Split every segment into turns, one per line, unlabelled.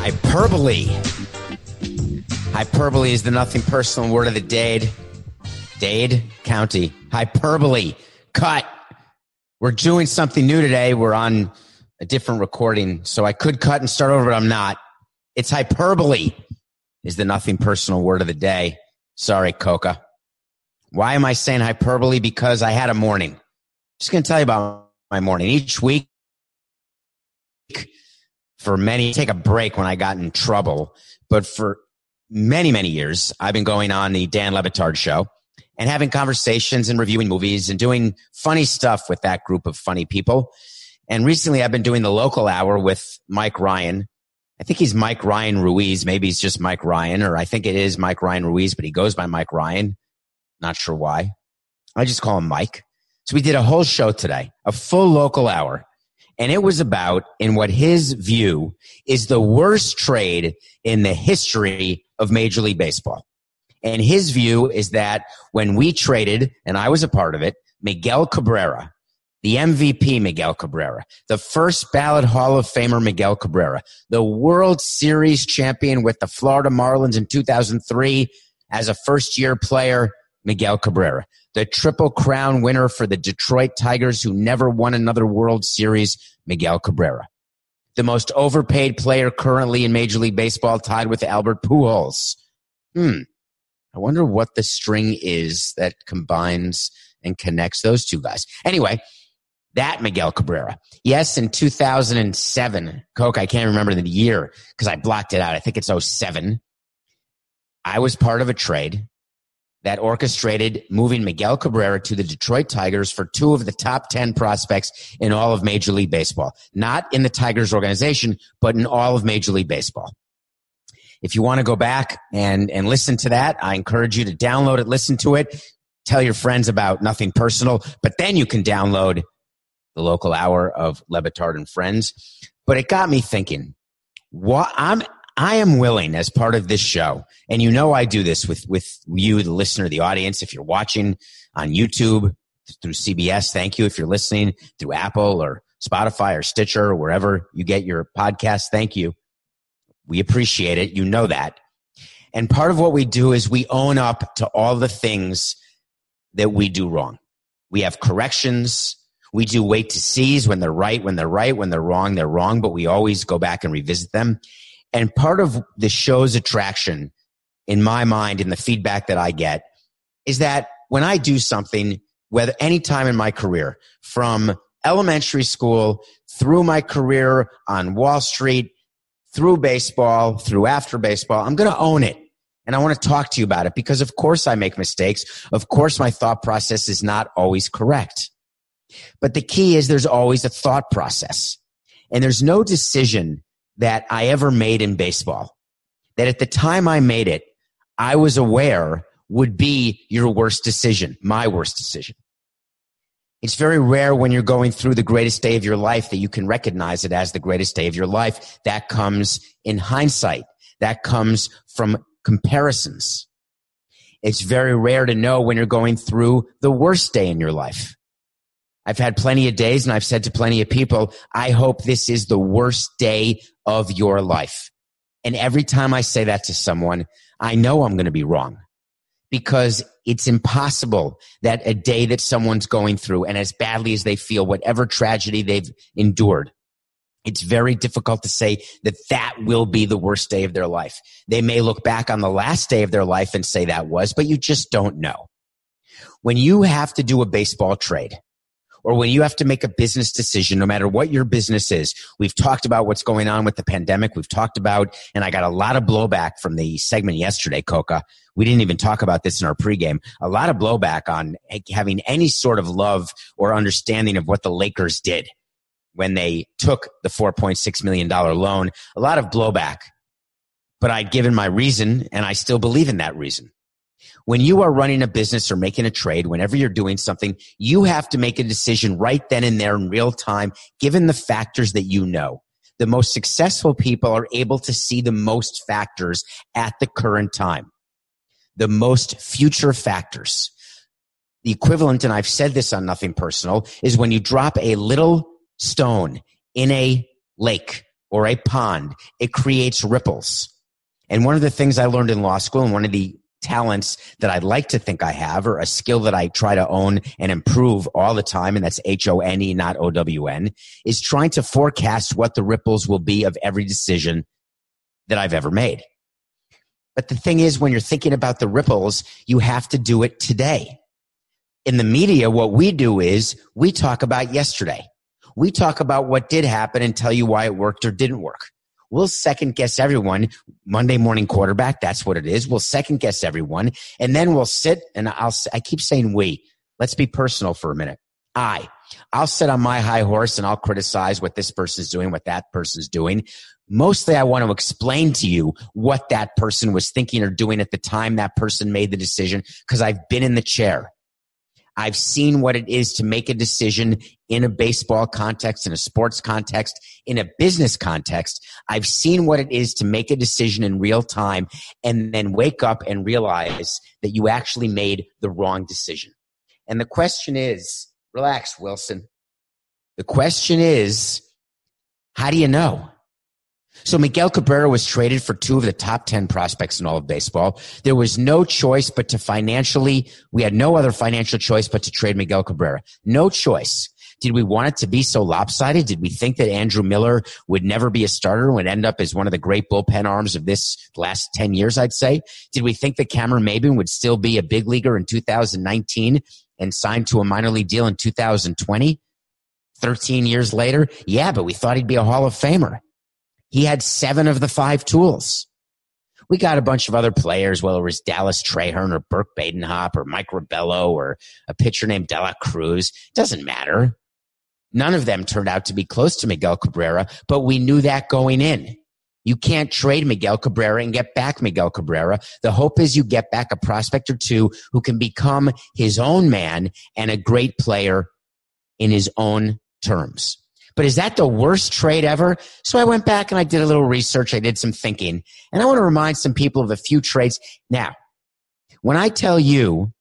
Hyperbole. Hyperbole is the nothing personal word of the Dade. Dade County. Hyperbole. Cut. We're doing something new today. We're on a different recording, so I could cut and start over, but I'm not. It's hyperbole is the nothing personal word of the day. Sorry, Coca. Why am I saying hyperbole? Because I had a morning. Just going to tell you about my morning. Each week, for many take a break when I got in trouble, but for many, many years, I've been going on the Dan Le Batard show and having conversations and reviewing movies and doing funny stuff with that group of funny people. And recently I've been doing the local hour with Mike Ryan. I think he's Mike Ryan Ruiz. Maybe he's just Mike Ryan, or I think it is Mike Ryan Ruiz, but he goes by Mike Ryan. Not sure why. I just call him Mike. So we did a whole show today, a full local hour. And it was about, in what his view is the worst trade in the history of Major League Baseball. And his view is that when we traded, and I was a part of it, Miguel Cabrera, the MVP Miguel Cabrera, the first ballot Hall of Famer Miguel Cabrera, the World Series champion with the Florida Marlins in 2003 as a first year player, Miguel Cabrera, the Triple Crown winner for the Detroit Tigers who never won another World Series, Miguel Cabrera, the most overpaid player currently in Major League Baseball, tied with Albert Pujols. Hmm. I wonder what the string is that combines and connects those two guys. Anyway, that Miguel Cabrera. Yes, in 2007, Coke, I can't remember the year because I blocked it out. I think it's 07. I was part of a trade that orchestrated moving Miguel Cabrera to the Detroit Tigers for two of the top 10 prospects in all of Major League Baseball. Not in the Tigers organization, but in all of Major League Baseball. If you want to go back and, and listen to that, I encourage you to download it, listen to it, tell your friends about nothing personal, but then you can download the local hour of Le Batard and Friends. But it got me thinking, what I'm, I am willing as part of this show, and you know I do this with, with you, the listener, the audience. If you're watching on YouTube through CBS, thank you. If you're listening through Apple or Spotify or Stitcher or wherever you get your podcast, thank you. We appreciate it. You know that. And part of what we do is we own up to all the things that we do wrong. We have corrections. We do wait to seize when they're right, when they're right, when they're wrong, they're wrong, but we always go back and revisit them. And part of the show's attraction in my mind and the feedback that I get is that when I do something, whether any time in my career, from elementary school through my career on Wall Street, through baseball, through after baseball, I'm going to own it. And I want to talk to you about it because of course I make mistakes. Of course my thought process is not always correct. But the key is there's always a thought process. And there's no decision that I ever made in baseball that at the time I made it, I was aware would be your worst decision, my worst decision. It's very rare when you're going through the greatest day of your life that you can recognize it as the greatest day of your life. That comes in hindsight. That comes from comparisons. It's very rare to know when you're going through the worst day in your life. I've had plenty of days and I've said to plenty of people, I hope this is the worst day of your life. And every time I say that to someone, I know I'm going to be wrong because it's impossible that a day that someone's going through and as badly as they feel, whatever tragedy they've endured, it's very difficult to say that that will be the worst day of their life. They may look back on the last day of their life and say that was, but you just don't know. When you have to do a baseball trade, or when you have to make a business decision, no matter what your business is. We've talked about what's going on with the pandemic. We've talked about, and I got a lot of blowback from the segment yesterday, Coca. We didn't even talk about this in our pregame. A lot of blowback on having any sort of love or understanding of what the Lakers did when they took the $4.6 million loan. A lot of blowback, but I'd given my reason and I still believe in that reason. When you are running a business or making a trade, whenever you're doing something, you have to make a decision right then and there in real time, given the factors that you know. The most successful people are able to see the most factors at the current time, the most future factors. The equivalent, and I've said this on Nothing Personal, is when you drop a little stone in a lake or a pond, it creates ripples. And one of the things I learned in law school and one of the talents that I'd like to think I have or a skill that I try to own and improve all the time. And that's H-O-N-E, not O-W-N is trying to forecast what the ripples will be of every decision that I've ever made. But the thing is, when you're thinking about the ripples, you have to do it today. In the media, what we do is we talk about yesterday. We talk about what did happen and tell you why it worked or didn't work. We'll second guess everyone. Monday morning quarterback. That's what it is. We'll second guess everyone. And then we'll sit and I'll, I keep saying we. Let's be personal for a minute. I. I'll sit on my high horse and I'll criticize what this person's doing, what that person's doing. Mostly I want to explain to you what that person was thinking or doing at the time that person made the decision because I've been in the chair. I've seen what it is to make a decision in a baseball context, in a sports context, in a business context. I've seen what it is to make a decision in real time and then wake up and realize that you actually made the wrong decision. And the question is, relax, Wilson. The question is, how do you know? So Miguel Cabrera was traded for two of the top 10 prospects in all of baseball. There was no choice but to financially, we had no other financial choice but to trade Miguel Cabrera. No choice. Did we want it to be so lopsided? Did we think that Andrew Miller would never be a starter and would end up as one of the great bullpen arms of this last 10 years, I'd say? Did we think that Cameron Maybin would still be a big leaguer in 2019 and signed to a minor league deal in 2020? 13 years later? Yeah, but we thought he'd be a Hall of Famer. He had seven of the five tools. We got a bunch of other players, whether it was Dallas Trahern or Burke Badenhop or Mike Rabelo or a pitcher named Dela Cruz. Doesn't matter. None of them turned out to be close to Miguel Cabrera, but we knew that going in. You can't trade Miguel Cabrera and get back Miguel Cabrera. The hope is you get back a prospect or two who can become his own man and a great player in his own terms. But is that the worst trade ever? So I went back and I did a little research. I did some thinking and I want to remind some people of a few trades. Now, when I tell you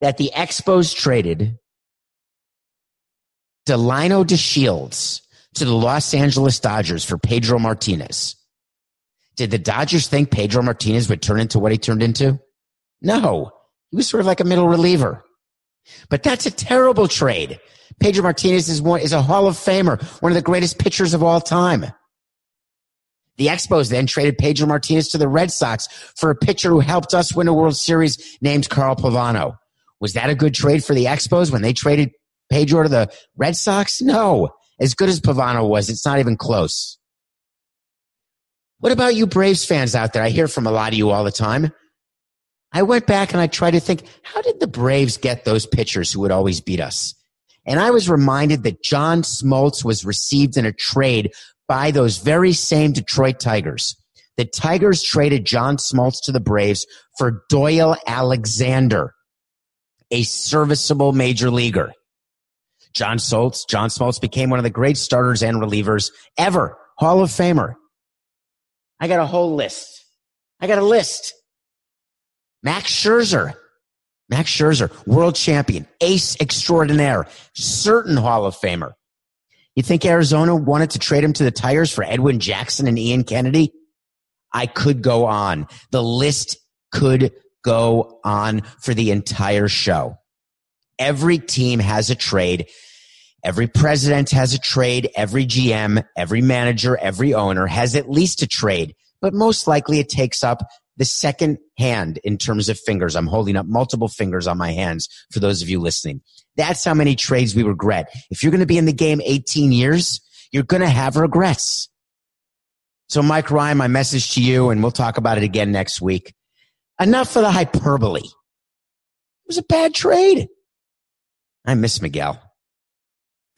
that the Expos traded Delino DeShields to the Los Angeles Dodgers for Pedro Martinez. Did the Dodgers think Pedro Martinez would turn into what he turned into? No. He was sort of like a middle reliever. But that's a terrible trade Pedro Martinez is one, is a Hall of Famer, one of the greatest pitchers of all time. The Expos then traded Pedro Martinez to the Red Sox for a pitcher who helped us win a World Series named Carl Pavano. Was that a good trade for the Expos when they traded Pedro to the Red Sox? No. As good as Pavano was, it's not even close. What about you Braves fans out there? I hear from a lot of you all the time. I went back and I tried to think, how did the Braves get those pitchers who would always beat us? And I was reminded that John Smoltz was received in a trade by those very same Detroit Tigers. The Tigers traded John Smoltz to the Braves for Doyle Alexander, a serviceable major leaguer. John Smoltz, John Smoltz became one of the great starters and relievers ever. Hall of Famer. I got a whole list. I got a list. Max Scherzer, Max Scherzer, world champion, ace extraordinaire, certain Hall of Famer. You think Arizona wanted to trade him to the Tigers for Edwin Jackson and Ian Kennedy? I could go on. The list could go on for the entire show. Every team has a trade. Every president has a trade. Every GM, every manager, every owner has at least a trade, but most likely it takes up the second hand in terms of fingers. I'm holding up multiple fingers on my hands for those of you listening. That's how many trades we regret. If you're going to be in the game 18 years, you're going to have regrets. So Mike Ryan, my message to you, and we'll talk about it again next week. Enough for the hyperbole. It was a bad trade. I miss Miguel.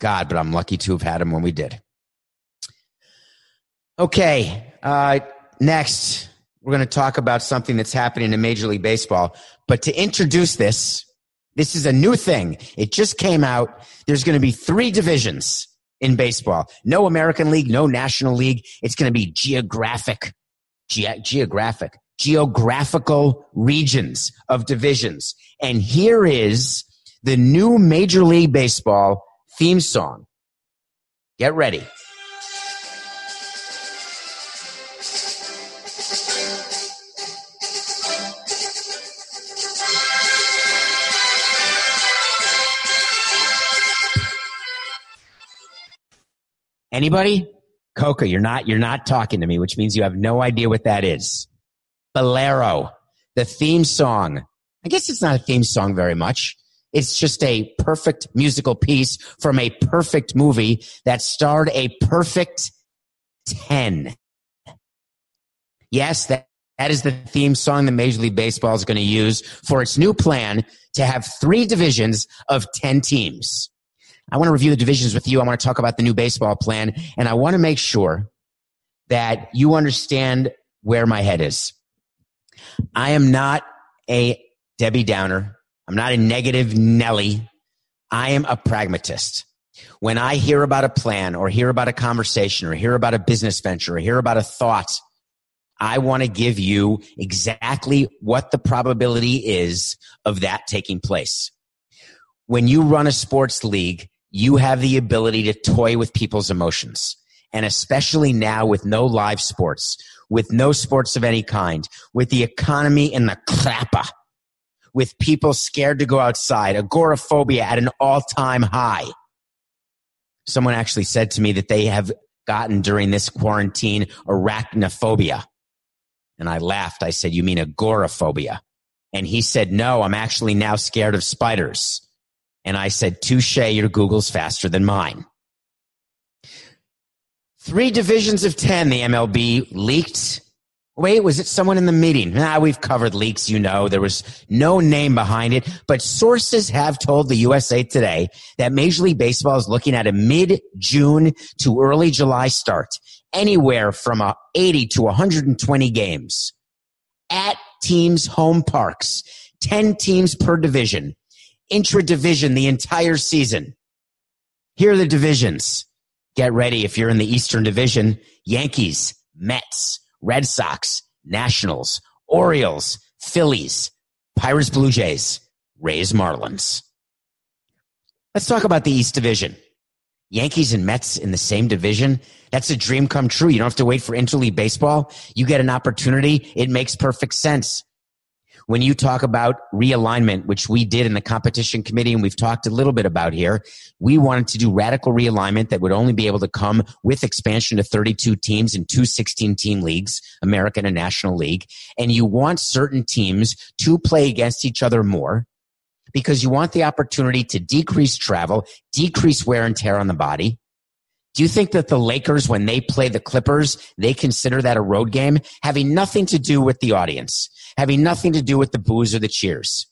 God, but I'm lucky to have had him when we did. Okay. Uh, next, we're going to talk about something that's happening in Major League Baseball. But to introduce this, this is a new thing. It just came out. There's going to be three divisions in baseball. No American League, no National League. It's going to be geographic, ge- geographic, geographical regions of divisions. And here is the new Major League Baseball theme song. Get ready. Anybody? Coca, you're not, you're not talking to me, which means you have no idea what that is. Bolero, the theme song. I guess it's not a theme song very much. It's just a perfect musical piece from a perfect movie that starred a perfect 10. Yes, that, that is the theme song that Major League Baseball is going to use for its new plan to have three divisions of 10 teams. I want to review the divisions with you. I want to talk about the new baseball plan, and I want to make sure that you understand where my head is. I am not a Debbie Downer. I'm not a negative Nelly. I am a pragmatist. When I hear about a plan or hear about a conversation or hear about a business venture or hear about a thought, I want to give you exactly what the probability is of that taking place. When you run a sports league, you have the ability to toy with people's emotions. And especially now with no live sports, with no sports of any kind, with the economy in the crapper, with people scared to go outside, agoraphobia at an all time high. Someone actually said to me that they have gotten during this quarantine arachnophobia. And I laughed. I said, You mean agoraphobia? And he said, No, I'm actually now scared of spiders. And I said, touche, your Google's faster than mine. Three divisions of 10, the MLB leaked. Wait, was it someone in the meeting? Ah, we've covered leaks, you know. There was no name behind it, but sources have told the USA Today that Major League Baseball is looking at a mid-June to early July start, anywhere from 80 to 120 games at teams' home parks, 10 teams per division intra division the entire season. Here are the divisions. Get ready if you're in the Eastern Division Yankees, Mets, Red Sox, Nationals, Orioles, Phillies, Pirates, Blue Jays, Rays, Marlins. Let's talk about the East Division. Yankees and Mets in the same division. That's a dream come true. You don't have to wait for interleague baseball. You get an opportunity. It makes perfect sense when you talk about realignment, which we did in the competition committee and we've talked a little bit about here, we wanted to do radical realignment that would only be able to come with expansion to 32 teams in two 16 team leagues, American and National League. And you want certain teams to play against each other more because you want the opportunity to decrease travel, decrease wear and tear on the body. Do you think that the Lakers, when they play the Clippers, they consider that a road game having nothing to do with the audience? having nothing to do with the boos or the cheers.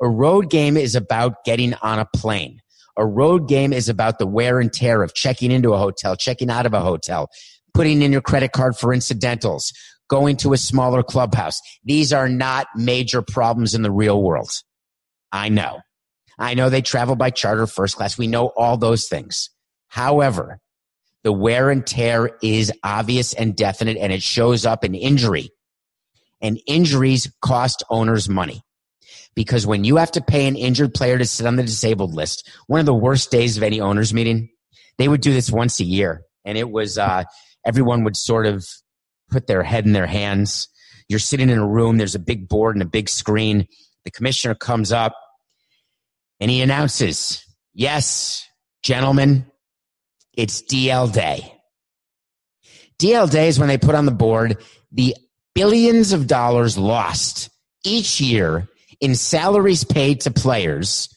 A road game is about getting on a plane. A road game is about the wear and tear of checking into a hotel, checking out of a hotel, putting in your credit card for incidentals, going to a smaller clubhouse. These are not major problems in the real world. I know. I know they travel by charter first class. We know all those things. However, the wear and tear is obvious and definite and it shows up in injury and injuries cost owners money. Because when you have to pay an injured player to sit on the disabled list, one of the worst days of any owners meeting, they would do this once a year. And it was, uh, everyone would sort of put their head in their hands. You're sitting in a room, there's a big board and a big screen. The commissioner comes up and he announces, yes, gentlemen, it's DL day. DL day is when they put on the board the billions of dollars lost each year in salaries paid to players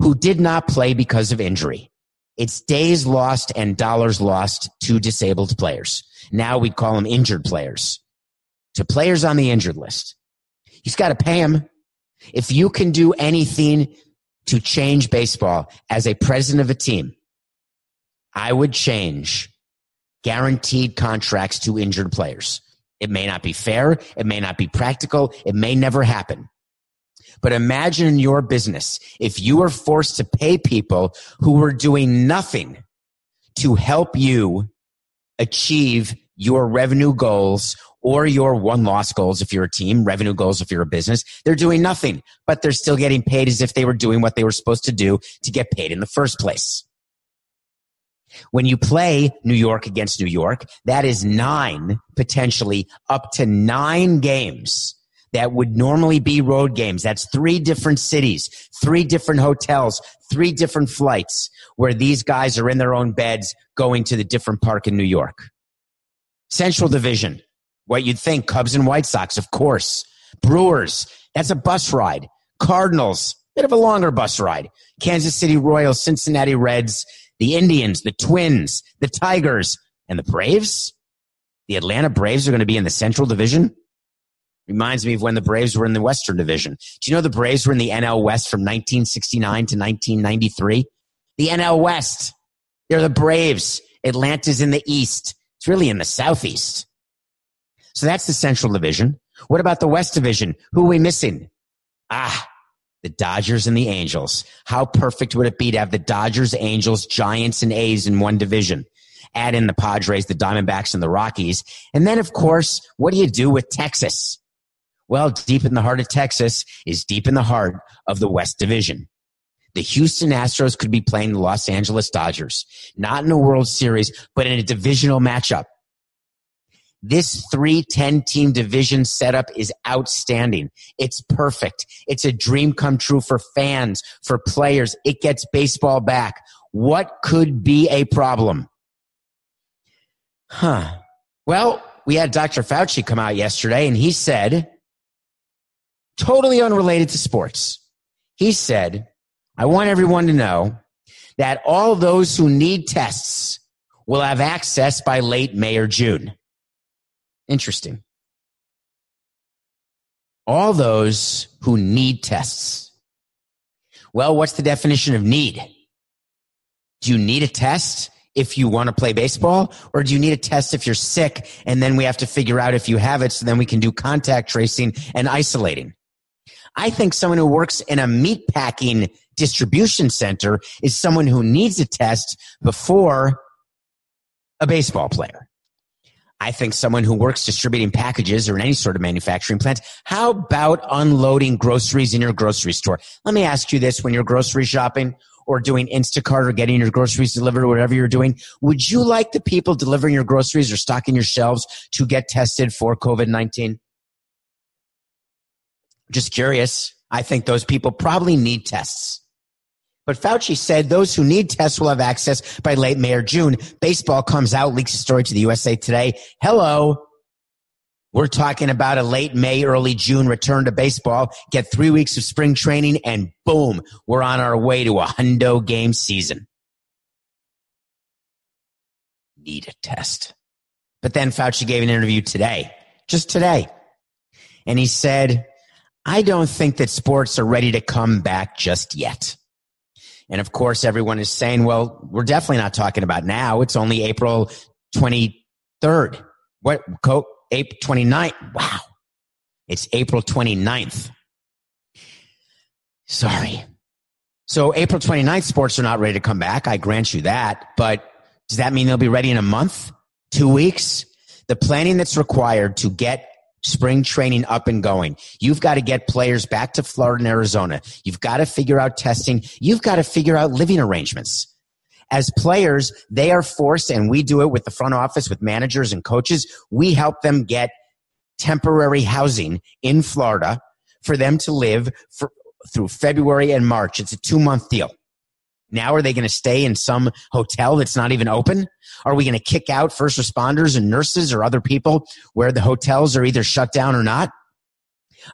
who did not play because of injury. It's days lost and dollars lost to disabled players. Now we call them injured players. To players on the injured list. He's got to pay them. If you can do anything to change baseball as a president of a team, I would change guaranteed contracts to injured players. It may not be fair. It may not be practical. It may never happen. But imagine in your business if you were forced to pay people who were doing nothing to help you achieve your revenue goals or your one loss goals if you're a team, revenue goals if you're a business. They're doing nothing, but they're still getting paid as if they were doing what they were supposed to do to get paid in the first place. When you play New York against New York, that is nine, potentially up to nine games that would normally be road games. That's three different cities, three different hotels, three different flights where these guys are in their own beds going to the different park in New York. Central Division, what you'd think, Cubs and White Sox, of course. Brewers, that's a bus ride. Cardinals, bit of a longer bus ride. Kansas City Royals, Cincinnati Reds, the Indians, the Twins, the Tigers, and the Braves. The Atlanta Braves are going to be in the Central Division. Reminds me of when the Braves were in the Western Division. Do you know the Braves were in the NL West from 1969 to 1993? The NL West. They're the Braves. Atlanta's in the East. It's really in the Southeast. So that's the Central Division. What about the West Division? Who are we missing? Ah, the Dodgers and the Angels. How perfect would it be to have the Dodgers, Angels, Giants, and A's in one division? Add in the Padres, the Diamondbacks, and the Rockies. And then, of course, what do you do with Texas? Well, deep in the heart of Texas is deep in the heart of the West Division. The Houston Astros could be playing the Los Angeles Dodgers, not in a World Series, but in a divisional matchup. This 310 team division setup is outstanding. It's perfect. It's a dream come true for fans, for players. It gets baseball back. What could be a problem? Huh. Well, we had Dr. Fauci come out yesterday and he said, totally unrelated to sports. He said, I want everyone to know that all those who need tests will have access by late May or June. Interesting. All those who need tests. Well, what's the definition of need? Do you need a test if you want to play baseball or do you need a test if you're sick and then we have to figure out if you have it so then we can do contact tracing and isolating? I think someone who works in a meat packing distribution center is someone who needs a test before a baseball player. I think someone who works distributing packages or in any sort of manufacturing plant. How about unloading groceries in your grocery store? Let me ask you this when you're grocery shopping or doing Instacart or getting your groceries delivered or whatever you're doing. Would you like the people delivering your groceries or stocking your shelves to get tested for COVID-19? Just curious. I think those people probably need tests. But Fauci said those who need tests will have access by late May or June. Baseball comes out, leaks a story to the USA Today. Hello. We're talking about a late May, early June return to baseball. Get three weeks of spring training and boom, we're on our way to a hundo game season. Need a test. But then Fauci gave an interview today, just today. And he said, I don't think that sports are ready to come back just yet. And of course, everyone is saying, well, we're definitely not talking about now. It's only April 23rd. What? April 29th. Wow. It's April 29th. Sorry. So April 29th, sports are not ready to come back. I grant you that. But does that mean they'll be ready in a month? Two weeks? The planning that's required to get spring training up and going. You've got to get players back to Florida and Arizona. You've got to figure out testing. You've got to figure out living arrangements. As players, they are forced, and we do it with the front office, with managers and coaches. We help them get temporary housing in Florida for them to live for, through February and March. It's a two month deal. Now are they going to stay in some hotel that's not even open? Are we going to kick out first responders and nurses or other people where the hotels are either shut down or not?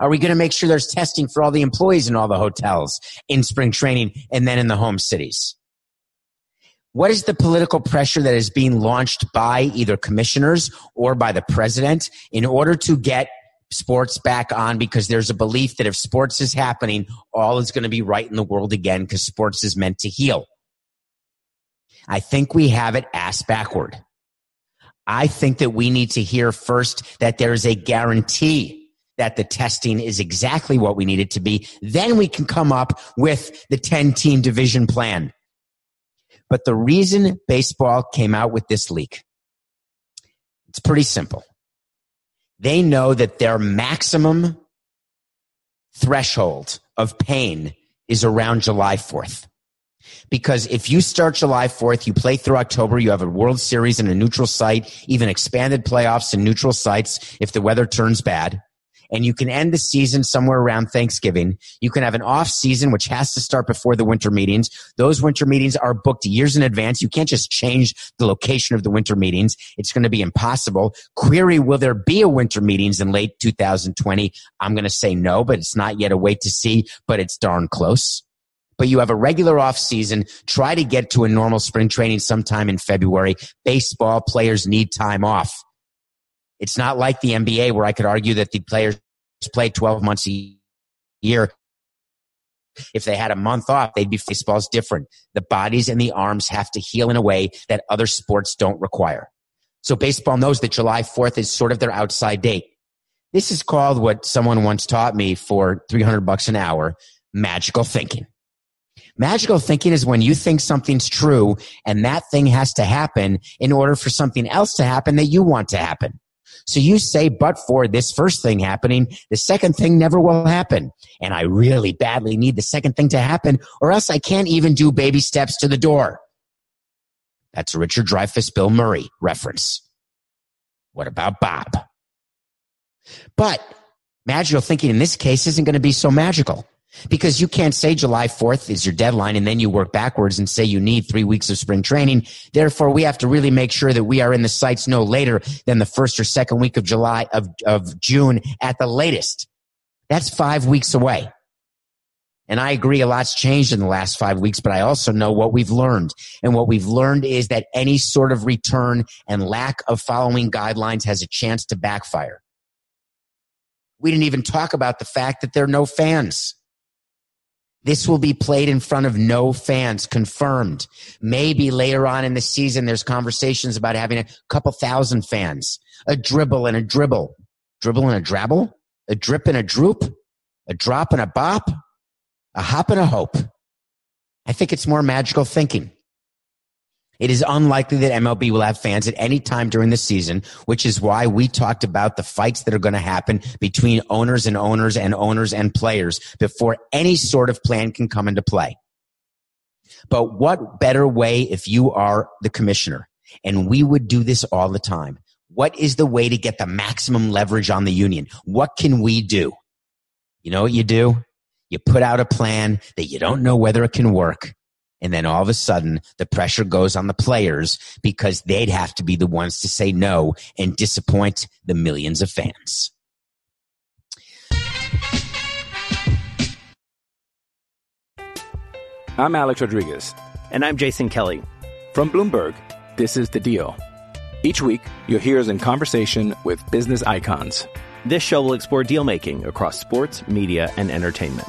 Are we going to make sure there's testing for all the employees in all the hotels in spring training and then in the home cities? What is the political pressure that is being launched by either commissioners or by the president in order to get sports back on because there's a belief that if sports is happening, all is going to be right in the world again because sports is meant to heal. I think we have it ass backward. I think that we need to hear first that there is a guarantee that the testing is exactly what we need it to be. Then we can come up with the 10 team division plan. But the reason baseball came out with this leak, it's pretty simple they know that their maximum threshold of pain is around July 4th. Because if you start July 4th, you play through October, you have a World Series in a neutral site, even expanded playoffs in neutral sites if the weather turns bad and you can end the season somewhere around Thanksgiving. You can have an off season, which has to start before the winter meetings. Those winter meetings are booked years in advance. You can't just change the location of the winter meetings. It's going to be impossible. Query, will there be a winter meetings in late 2020? I'm going to say no, but it's not yet a wait to see, but it's darn close but you have a regular off season. Try to get to a normal spring training sometime in February. Baseball players need time off. It's not like the NBA where I could argue that the players play 12 months a year. If they had a month off, they'd be baseball's different. The bodies and the arms have to heal in a way that other sports don't require. So baseball knows that July 4th is sort of their outside date. This is called what someone once taught me for 300 bucks an hour, magical thinking. Magical thinking is when you think something's true and that thing has to happen in order for something else to happen that you want to happen. So you say, but for this first thing happening, the second thing never will happen. And I really badly need the second thing to happen or else I can't even do baby steps to the door. That's a Richard Dreyfuss, Bill Murray reference. What about Bob? But magical thinking in this case isn't going to be so magical. Because you can't say July 4th is your deadline and then you work backwards and say you need three weeks of spring training. Therefore, we have to really make sure that we are in the sites no later than the first or second week of July, of, of June at the latest. That's five weeks away. And I agree a lot's changed in the last five weeks, but I also know what we've learned. And what we've learned is that any sort of return and lack of following guidelines has a chance to backfire. We didn't even talk about the fact that there are no fans. This will be played in front of no fans, confirmed. Maybe later on in the season, there's conversations about having a couple thousand fans. A dribble and a dribble. Dribble and a drabble? A drip and a droop? A drop and a bop? A hop and a hope? I think it's more magical thinking. It is unlikely that MLB will have fans at any time during the season, which is why we talked about the fights that are going to happen between owners and owners and owners and players before any sort of plan can come into play. But what better way if you are the commissioner? And we would do this all the time. What is the way to get the maximum leverage on the union? What can we do? You know what you do? You put out a plan that you don't know whether it can work and then all of a sudden, the pressure goes on the players because they'd have to be the ones to say no and disappoint the millions of fans.
I'm Alex Rodriguez.
And I'm Jason Kelly.
From Bloomberg, this is The Deal. Each week, you'll hear us in conversation with business icons.
This show will explore deal making across sports, media, and entertainment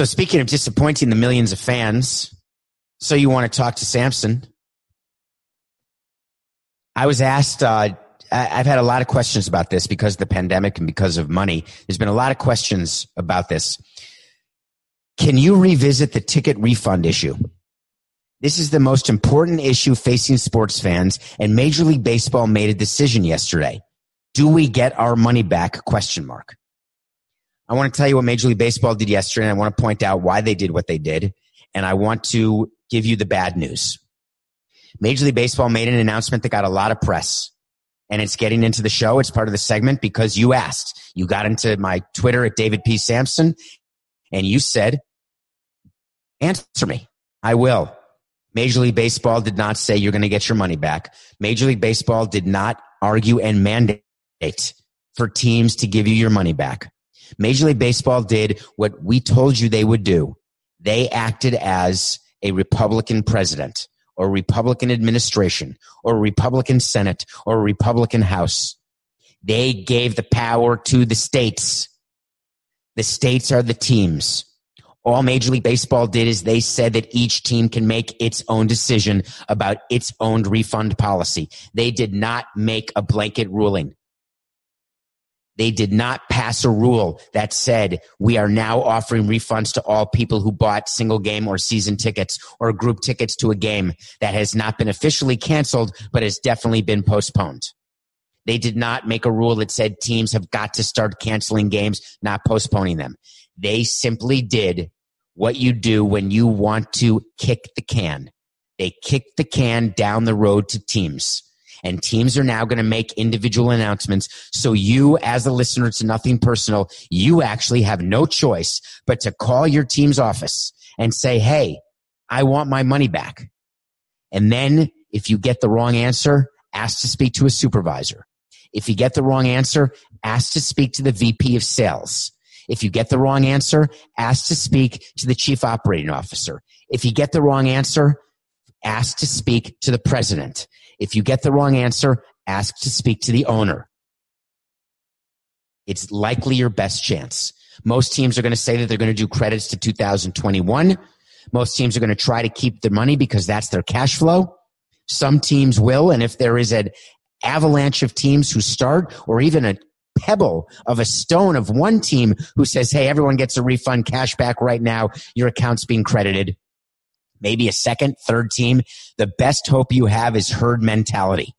So speaking of disappointing the millions of fans, so you want to talk to Samson? I was asked. Uh, I've had a lot of questions about this because of the pandemic and because of money. There's been a lot of questions about this. Can you revisit the ticket refund issue? This is the most important issue facing sports fans, and Major League Baseball made a decision yesterday. Do we get our money back? Question mark. I want to tell you what Major League Baseball did yesterday, and I want to point out why they did what they did, and I want to give you the bad news. Major League Baseball made an announcement that got a lot of press, and it's getting into the show. It's part of the segment because you asked. You got into my Twitter at David P. Samson and you said, answer me. I will. Major League Baseball did not say you're going to get your money back. Major League Baseball did not argue and mandate for teams to give you your money back. Major League Baseball did what we told you they would do. They acted as a Republican president or Republican administration or Republican Senate or Republican House. They gave the power to the states. The states are the teams all Major League Baseball did is they said that each team can make its own decision about its own refund policy. They did not make a blanket ruling. They did not pass a rule that said we are now offering refunds to all people who bought single game or season tickets or group tickets to a game that has not been officially canceled, but has definitely been postponed. They did not make a rule that said teams have got to start canceling games, not postponing them. They simply did what you do when you want to kick the can. They kick the can down the road to teams. And teams are now going to make individual announcements. So you, as a listener to Nothing Personal, you actually have no choice but to call your team's office and say, Hey, I want my money back. And then if you get the wrong answer, ask to speak to a supervisor. If you get the wrong answer, ask to speak to the VP of sales. If you get the wrong answer, ask to speak to the chief operating officer. If you get the wrong answer, ask to speak to the president. If you get the wrong answer, ask to speak to the owner. It's likely your best chance. Most teams are going to say that they're going to do credits to 2021. Most teams are going to try to keep the money because that's their cash flow. Some teams will. And if there is an avalanche of teams who start or even a pebble of a stone of one team who says, Hey, everyone gets a refund cash back right now. Your account's being credited. Maybe a second, third team. The best hope you have is herd mentality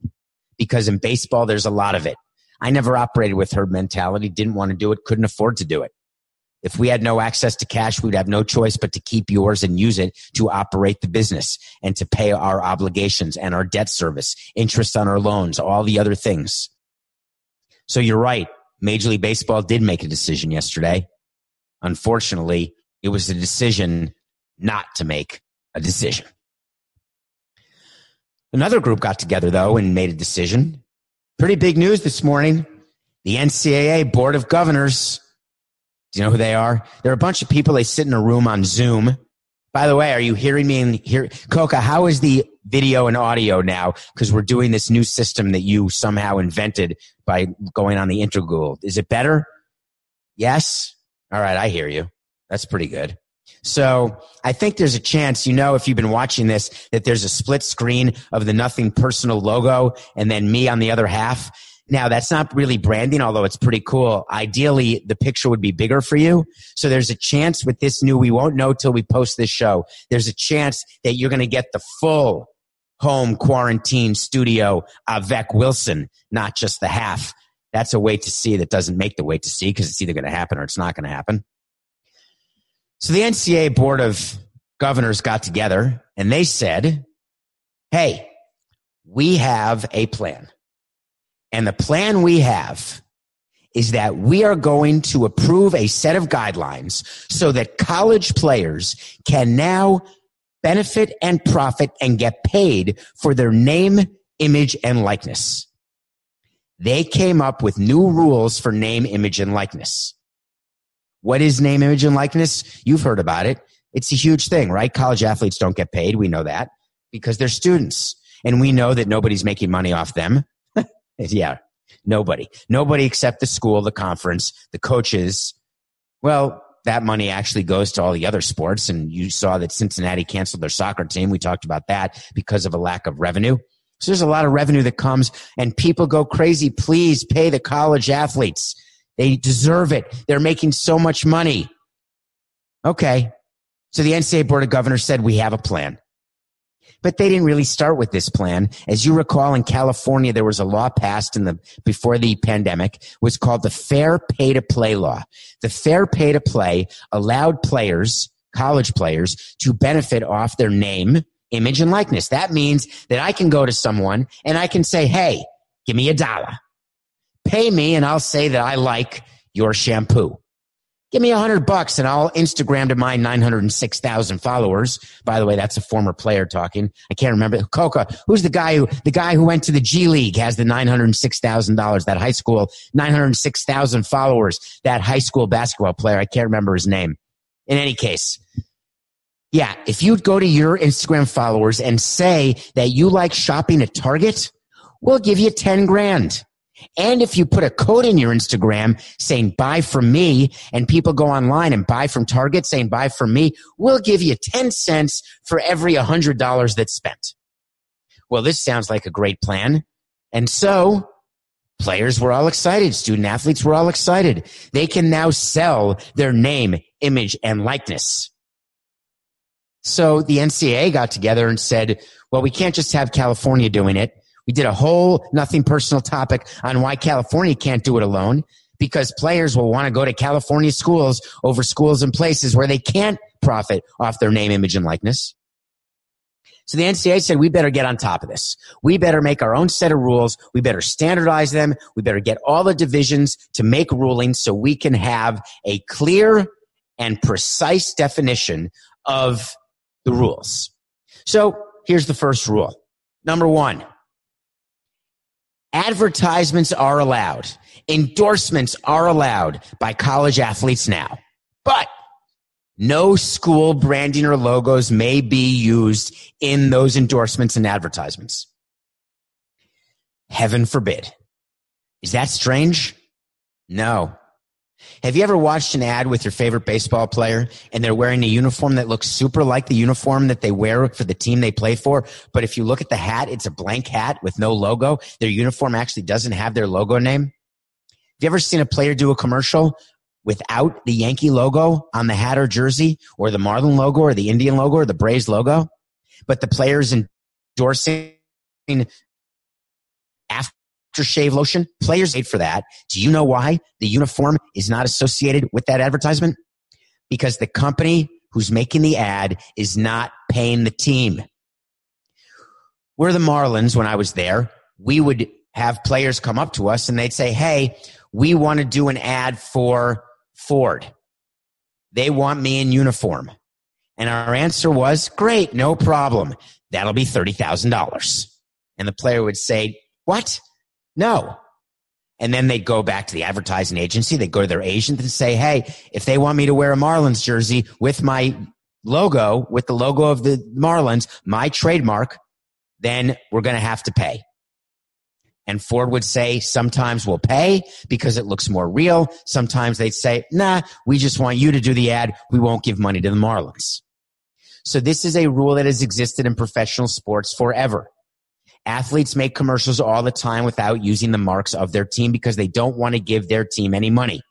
because in baseball, there's a lot of it. I never operated with herd mentality, didn't want to do it, couldn't afford to do it. If we had no access to cash, we'd have no choice but to keep yours and use it to operate the business and to pay our obligations and our debt service, interest on our loans, all the other things. So you're right. Major League Baseball did make a decision yesterday. Unfortunately, it was a decision not to make a decision. Another group got together though and made a decision. Pretty big news this morning. The NCAA Board of Governors. Do you know who they are? They're a bunch of people. They sit in a room on Zoom by the way, are you hearing me in here? Coca, how is the video and audio now? Because we're doing this new system that you somehow invented by going on the Integral. Is it better? Yes? All right, I hear you. That's pretty good. So I think there's a chance, you know, if you've been watching this, that there's a split screen of the Nothing Personal logo and then me on the other half. Now that's not really branding, although it's pretty cool. Ideally, the picture would be bigger for you. So there's a chance with this new, we won't know till we post this show. There's a chance that you're going to get the full home quarantine studio avec Wilson, not just the half. That's a way to see that doesn't make the way to see because it's either going to happen or it's not going to happen. So the NCAA board of governors got together and they said, Hey, we have a plan. And the plan we have is that we are going to approve a set of guidelines so that college players can now benefit and profit and get paid for their name, image, and likeness. They came up with new rules for name, image, and likeness. What is name, image, and likeness? You've heard about it. It's a huge thing, right? College athletes don't get paid. We know that because they're students. And we know that nobody's making money off them. Yeah. Nobody. Nobody except the school, the conference, the coaches. Well, that money actually goes to all the other sports. And you saw that Cincinnati canceled their soccer team. We talked about that because of a lack of revenue. So there's a lot of revenue that comes and people go crazy. Please pay the college athletes. They deserve it. They're making so much money. Okay. So the NCAA Board of Governors said, we have a plan. But they didn't really start with this plan. As you recall, in California, there was a law passed in the, before the pandemic, was called the Fair Pay to Play Law. The Fair Pay to Play allowed players, college players, to benefit off their name, image, and likeness. That means that I can go to someone and I can say, Hey, give me a dollar. Pay me and I'll say that I like your shampoo. Give me a hundred bucks and I'll Instagram to my 906,000 followers. By the way, that's a former player talking. I can't remember. Coca, who's the guy who, the guy who went to the G League has the $906,000, that high school, 906,000 followers, that high school basketball player. I can't remember his name. In any case, yeah, if you'd go to your Instagram followers and say that you like shopping at Target, we'll give you 10 grand. And if you put a code in your Instagram saying buy from me and people go online and buy from Target saying buy from me, we'll give you 10 cents for every $100 that's spent. Well, this sounds like a great plan. And so players were all excited. Student athletes were all excited. They can now sell their name, image, and likeness. So the NCAA got together and said, well, we can't just have California doing it. We did a whole nothing personal topic on why California can't do it alone because players will want to go to California schools over schools and places where they can't profit off their name, image, and likeness. So the NCAA said, we better get on top of this. We better make our own set of rules. We better standardize them. We better get all the divisions to make rulings so we can have a clear and precise definition of the rules. So here's the first rule. Number one, Advertisements are allowed. Endorsements are allowed by college athletes now. But no school branding or logos may be used in those endorsements and advertisements. Heaven forbid. Is that strange? No. Have you ever watched an ad with your favorite baseball player and they're wearing a uniform that looks super like the uniform that they wear for the team they play for? But if you look at the hat, it's a blank hat with no logo. Their uniform actually doesn't have their logo name. Have you ever seen a player do a commercial without the Yankee logo on the hat or jersey or the Marlin logo or the Indian logo or the Braves logo? But the player's endorsing after aftershave lotion. Players paid for that. Do you know why the uniform is not associated with that advertisement? Because the company who's making the ad is not paying the team. We're the Marlins when I was there. We would have players come up to us and they'd say, Hey, we want to do an ad for Ford. They want me in uniform. And our answer was, great, no problem. That'll be $30,000. And the player would say, what? No. And then they'd go back to the advertising agency. They'd go to their agent and say, Hey, if they want me to wear a Marlins jersey with my logo, with the logo of the Marlins, my trademark, then we're going to have to pay. And Ford would say, sometimes we'll pay because it looks more real. Sometimes they'd say, nah, we just want you to do the ad. We won't give money to the Marlins. So this is a rule that has existed in professional sports forever. Athletes make commercials all the time without using the marks of their team because they don't want to give their team any money.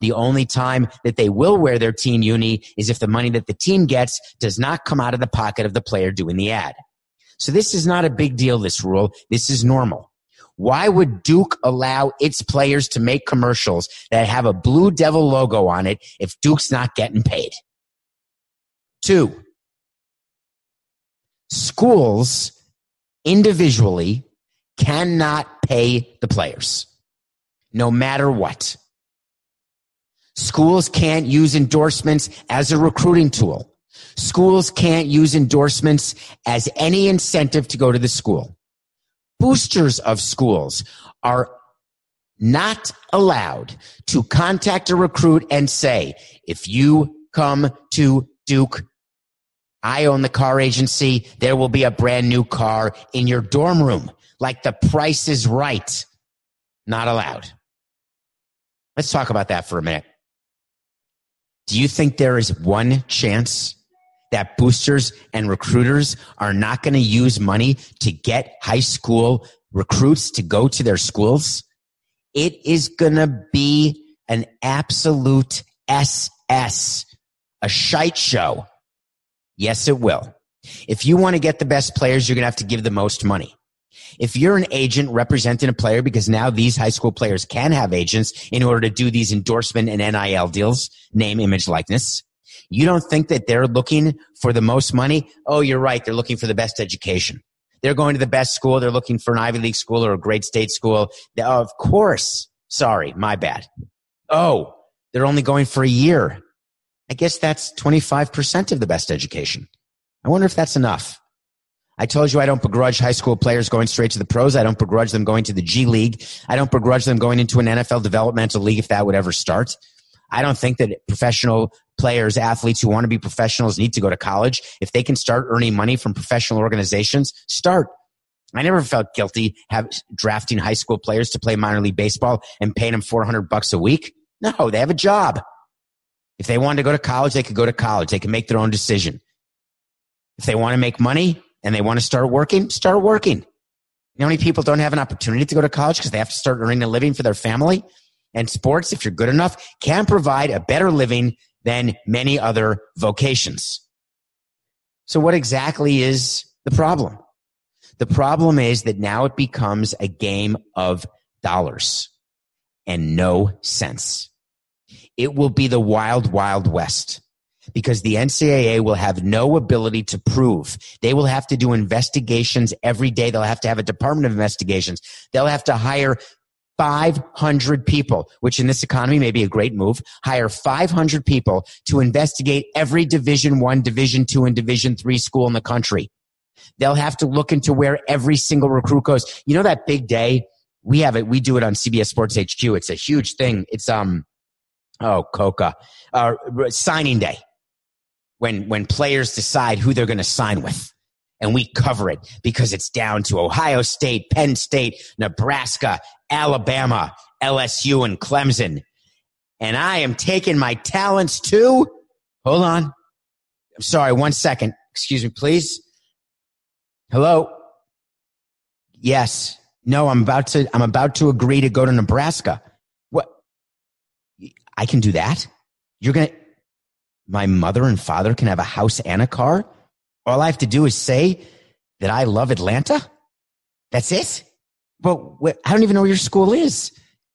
The only time that they will wear their team uni is if the money that the team gets does not come out of the pocket of the player doing the ad. So this is not a big deal, this rule. This is normal. Why would Duke allow its players to make commercials that have a Blue Devil logo on it if Duke's not getting paid? Two, schools individually cannot pay the players, no matter what. Schools can't use endorsements as a recruiting tool. Schools can't use endorsements as any incentive to go to the school. Boosters of schools are not allowed to contact a recruit and say, if you come to Duke, I own the car agency. There will be a brand new car in your dorm room. Like the price is right. Not allowed. Let's talk about that for a minute. Do you think there is one chance that boosters and recruiters are not going to use money to get high school recruits to go to their schools? It is going to be an absolute SS, a shite show. Yes, it will. If you want to get the best players, you're going to have to give the most money. If you're an agent representing a player, because now these high school players can have agents in order to do these endorsement and NIL deals, name, image, likeness. You don't think that they're looking for the most money? Oh, you're right. They're looking for the best education. They're going to the best school. They're looking for an Ivy League school or a great state school. Of course. Sorry, my bad. Oh, they're only going for a year. I guess that's 25% of the best education. I wonder if that's enough. I told you I don't begrudge high school players going straight to the pros. I don't begrudge them going to the G League. I don't begrudge them going into an NFL developmental league if that would ever start. I don't think that professional players, athletes who want to be professionals need to go to college. If they can start earning money from professional organizations, start. I never felt guilty have drafting high school players to play minor league baseball and paying them 400 bucks a week. No, they have a job. If they wanted to go to college, they could go to college. They can make their own decision. If they want to make money and they want to start working, start working. You know many people don't have an opportunity to go to college because they have to start earning a living for their family? And sports, if you're good enough, can provide a better living than many other vocations. So what exactly is the problem? The problem is that now it becomes a game of dollars and no sense. It will be the wild, wild west because the NCAA will have no ability to prove. They will have to do investigations every day. They'll have to have a department of investigations. They'll have to hire 500 people, which in this economy may be a great move. Hire 500 people to investigate every division one, division two, and division three school in the country. They'll have to look into where every single recruit goes. You know that big day? We have it. We do it on CBS Sports HQ. It's a huge thing. It's, um, oh, Coca, uh, signing day when, when players decide who they're going to sign with and we cover it because it's down to Ohio State, Penn State, Nebraska, Alabama, LSU, and Clemson. And I am taking my talents to, hold on. I'm sorry, one second. Excuse me, please. Hello? Yes. No, I'm about to, I'm about to agree to go to Nebraska. I can do that? You're going to, my mother and father can have a house and a car? All I have to do is say that I love Atlanta? That's it? But I don't even know where your school is.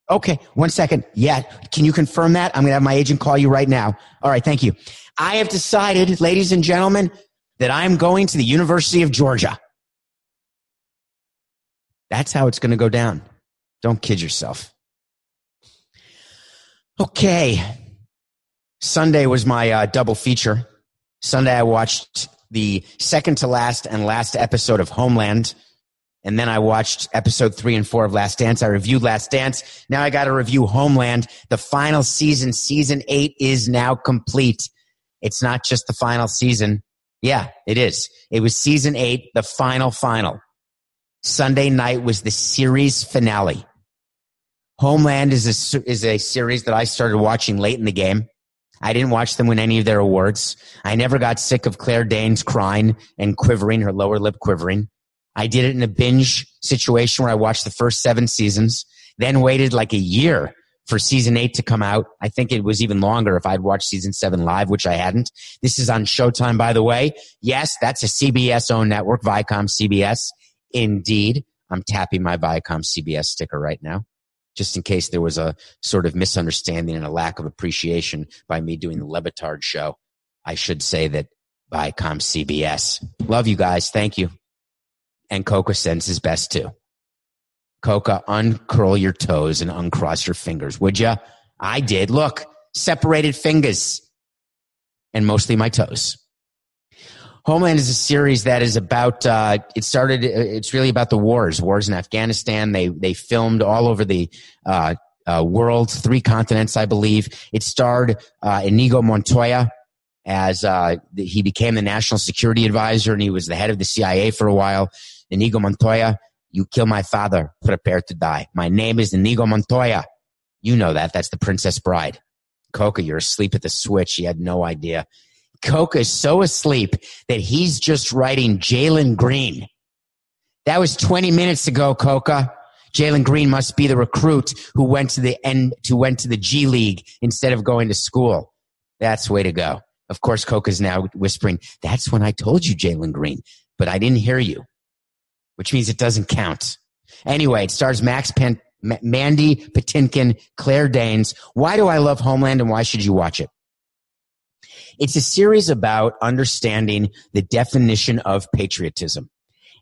Okay, one second. Yeah, can you confirm that? I'm going to have my agent call you right now. All right, thank you. I have decided, ladies and gentlemen, that I'm going to the University of Georgia. That's how it's going to go down. Don't kid yourself. Okay. Sunday was my uh, double feature. Sunday, I watched the second to last and last episode of Homeland. And then I watched episode three and four of Last Dance. I reviewed Last Dance. Now I got to review Homeland. The final season, season eight is now complete. It's not just the final season. Yeah, it is. It was season eight, the final final. Sunday night was the series finale. Homeland is a, is a series that I started watching late in the game. I didn't watch them win any of their awards. I never got sick of Claire Danes crying and quivering, her lower lip quivering. I did it in a binge situation where I watched the first seven seasons, then waited like a year for season eight to come out. I think it was even longer if I'd watched season seven live, which I hadn't. This is on Showtime, by the way. Yes, that's a CBS owned network, Viacom CBS. Indeed. I'm tapping my Viacom CBS sticker right now just in case there was a sort of misunderstanding and a lack of appreciation by me doing the Le Batard show. I should say that Viacom CBS. Love you guys. Thank you. And Coca sends his best too. Coca, uncurl your toes and uncross your fingers, would you? I did. Look, separated fingers and mostly my toes. Homeland is a series that is about. Uh, it started. It's really about the wars. Wars in Afghanistan. They they filmed all over the uh, uh, world, three continents, I believe. It starred uh, Inigo Montoya as uh, he became the national security advisor, and he was the head of the CIA for a while. Inigo Montoya, you kill my father, prepare to die. My name is Inigo Montoya. You know that. That's the Princess Bride. Coca, you're asleep at the switch. You had no idea. Coca is so asleep that he's just writing Jalen Green. That was 20 minutes ago, Coca. Jalen Green must be the recruit who went to the end, to went to the G League instead of going to school. That's way to go. Of course, Coca's now whispering, that's when I told you, Jalen Green, but I didn't hear you, which means it doesn't count. Anyway, it stars Max Pen, M- Mandy Patinkin, Claire Danes. Why do I love Homeland and why should you watch it? It's a series about understanding the definition of patriotism.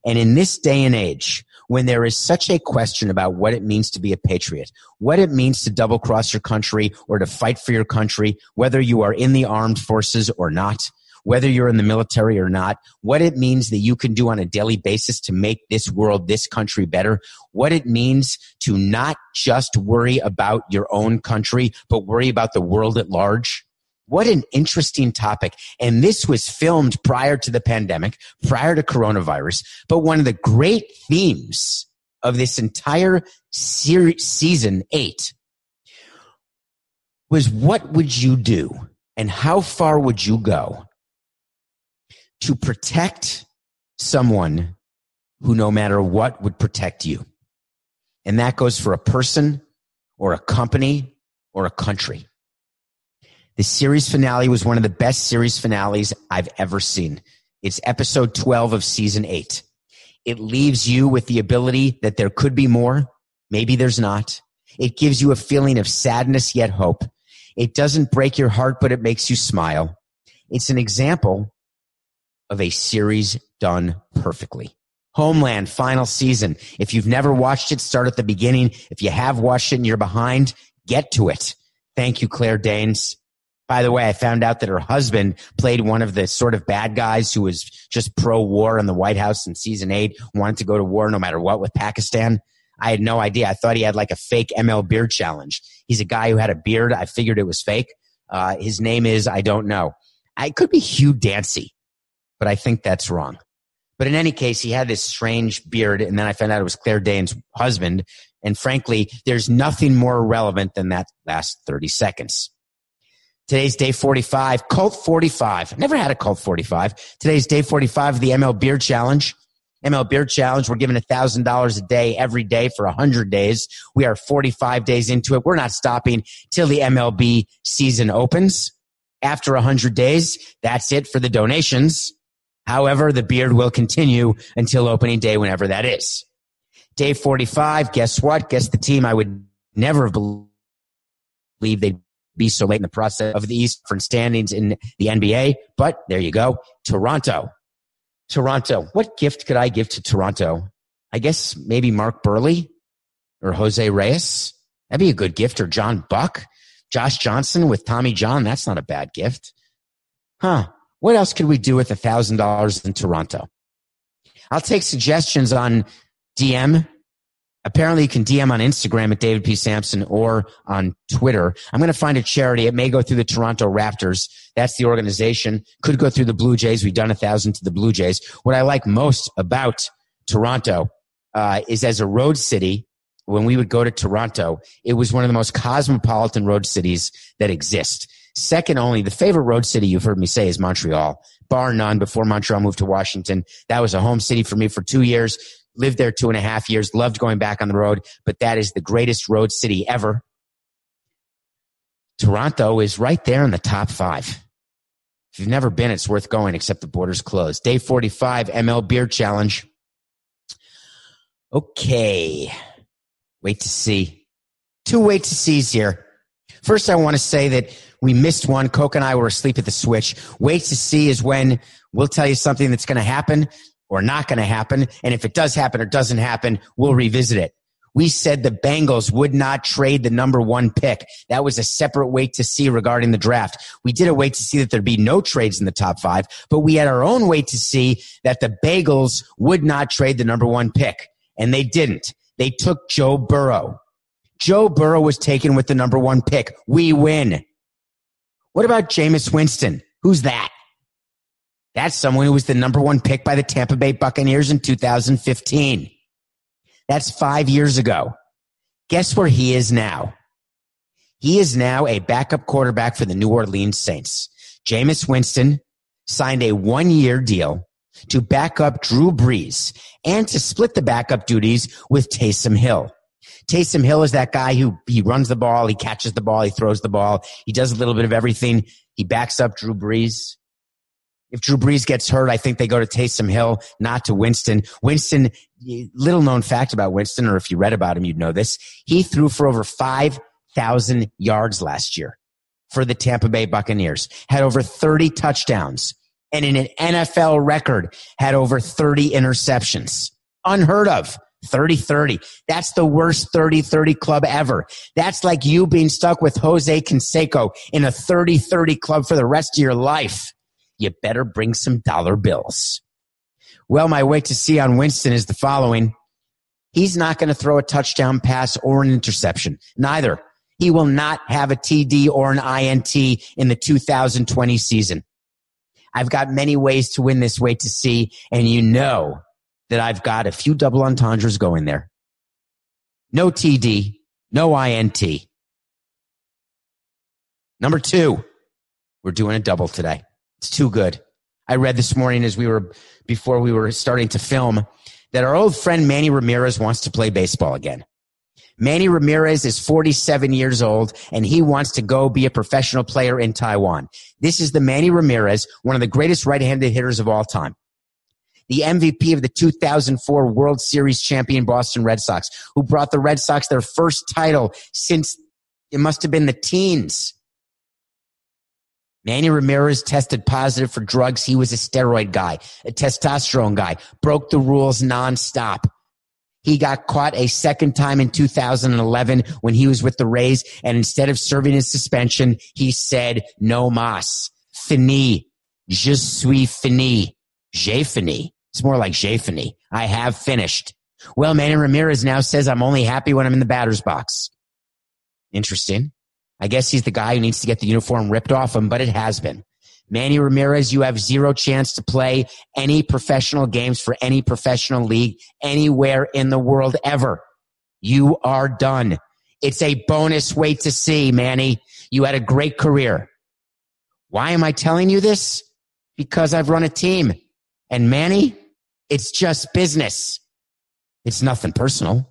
And in this day and age, when there is such a question about what it means to be a patriot, what it means to double cross your country or to fight for your country, whether you are in the armed forces or not, whether you're in the military or not, what it means that you can do on a daily basis to make this world, this country better, what it means to not just worry about your own country, but worry about the world at large. What an interesting topic. And this was filmed prior to the pandemic, prior to coronavirus. But one of the great themes of this entire series, season eight was what would you do and how far would you go to protect someone who no matter what would protect you? And that goes for a person or a company or a country. The series finale was one of the best series finales I've ever seen. It's episode 12 of season eight. It leaves you with the ability that there could be more. Maybe there's not. It gives you a feeling of sadness yet hope. It doesn't break your heart, but it makes you smile. It's an example of a series done perfectly. Homeland final season. If you've never watched it, start at the beginning. If you have watched it and you're behind, get to it. Thank you, Claire Danes. By the way, I found out that her husband played one of the sort of bad guys who was just pro war in the White House in season eight, wanted to go to war no matter what with Pakistan. I had no idea. I thought he had like a fake ML beard challenge. He's a guy who had a beard. I figured it was fake. Uh, his name is, I don't know. I could be Hugh Dancy, but I think that's wrong. But in any case, he had this strange beard. And then I found out it was Claire Danes' husband. And frankly, there's nothing more relevant than that last 30 seconds. Today's day 45, Colt 45. I Never had a Colt 45. Today's day 45 of the ML Beer Challenge. ML Beer Challenge. We're giving $1,000 a day every day for 100 days. We are 45 days into it. We're not stopping till the MLB season opens. After 100 days, that's it for the donations. However, the beard will continue until opening day, whenever that is. Day 45, guess what? Guess the team I would never have believed they'd be so late in the process of the Eastern standings in the NBA. But there you go. Toronto. Toronto. What gift could I give to Toronto? I guess maybe Mark Buehrle or Jose Reyes. That'd be a good gift. Or John Buck. Josh Johnson with Tommy John. That's not a bad gift. Huh. What else could we do with a thousand dollars in Toronto? I'll take suggestions on DM Apparently, you can DM on Instagram at David P. Samson or on Twitter. I'm going to find a charity. It may go through the Toronto Raptors. That's the organization. Could go through the Blue Jays. We've done a thousand to the Blue Jays. What I like most about Toronto uh, is as a road city, when we would go to Toronto, it was one of the most cosmopolitan road cities that exist. Second only, the favorite road city you've heard me say is Montreal. Bar none before Montreal moved to Washington. That was a home city for me for two years lived there two and a half years, loved going back on the road, but that is the greatest road city ever. Toronto is right there in the top five. If you've never been, it's worth going, except the border's closed. Day 45, ML Beer Challenge. Okay. Wait to see. Two wait to sees here. First, I want to say that we missed one. Coke and I were asleep at the switch. Wait to see is when we'll tell you something that's going to happen or not going to happen. And if it does happen or doesn't happen, we'll revisit it. We said the Bengals would not trade the number one pick. That was a separate wait to see regarding the draft. We did a wait to see that there'd be no trades in the top five, but we had our own wait to see that the Bengals would not trade the number one pick. And they didn't. They took Joe Burrow. Joe Burrow was taken with the number one pick. We win. What about Jameis Winston? Who's that? That's someone who was the number one pick by the Tampa Bay Buccaneers in 2015. That's five years ago. Guess where he is now? He is now a backup quarterback for the New Orleans Saints. Jameis Winston signed a one year deal to back up Drew Brees and to split the backup duties with Taysom Hill. Taysom Hill is that guy who he runs the ball, he catches the ball, he throws the ball, he does a little bit of everything. He backs up Drew Brees. If Drew Brees gets hurt, I think they go to Taysom Hill, not to Winston. Winston, little known fact about Winston, or if you read about him, you'd know this. He threw for over 5,000 yards last year for the Tampa Bay Buccaneers, had over 30 touchdowns, and in an NFL record, had over 30 interceptions. Unheard of. 30 30. That's the worst 30 30 club ever. That's like you being stuck with Jose Canseco in a 30 30 club for the rest of your life you better bring some dollar bills. Well, my wait to see on Winston is the following. He's not going to throw a touchdown pass or an interception. Neither. He will not have a TD or an INT in the 2020 season. I've got many ways to win this wait to see, and you know that I've got a few double entendres going there. No TD, no INT. Number two, we're doing a double today. It's too good. I read this morning as we were, before we were starting to film, that our old friend Manny Ramirez wants to play baseball again. Manny Ramirez is 47 years old and he wants to go be a professional player in Taiwan. This is the Manny Ramirez, one of the greatest right-handed hitters of all time. The MVP of the 2004 World Series champion Boston Red Sox, who brought the Red Sox their first title since it must have been the teens. Manny Ramirez tested positive for drugs. He was a steroid guy, a testosterone guy, broke the rules nonstop. He got caught a second time in 2011 when he was with the Rays. And instead of serving his suspension, he said, no mas, fini, je suis fini, j'ai fini. It's more like j'ai fini. I have finished. Well, Manny Ramirez now says I'm only happy when I'm in the batter's box. Interesting. I guess he's the guy who needs to get the uniform ripped off him, but it has been. Manny Ramirez, you have zero chance to play any professional games for any professional league anywhere in the world ever. You are done. It's a bonus wait to see, Manny. You had a great career. Why am I telling you this? Because I've run a team. And Manny, it's just business. It's nothing personal.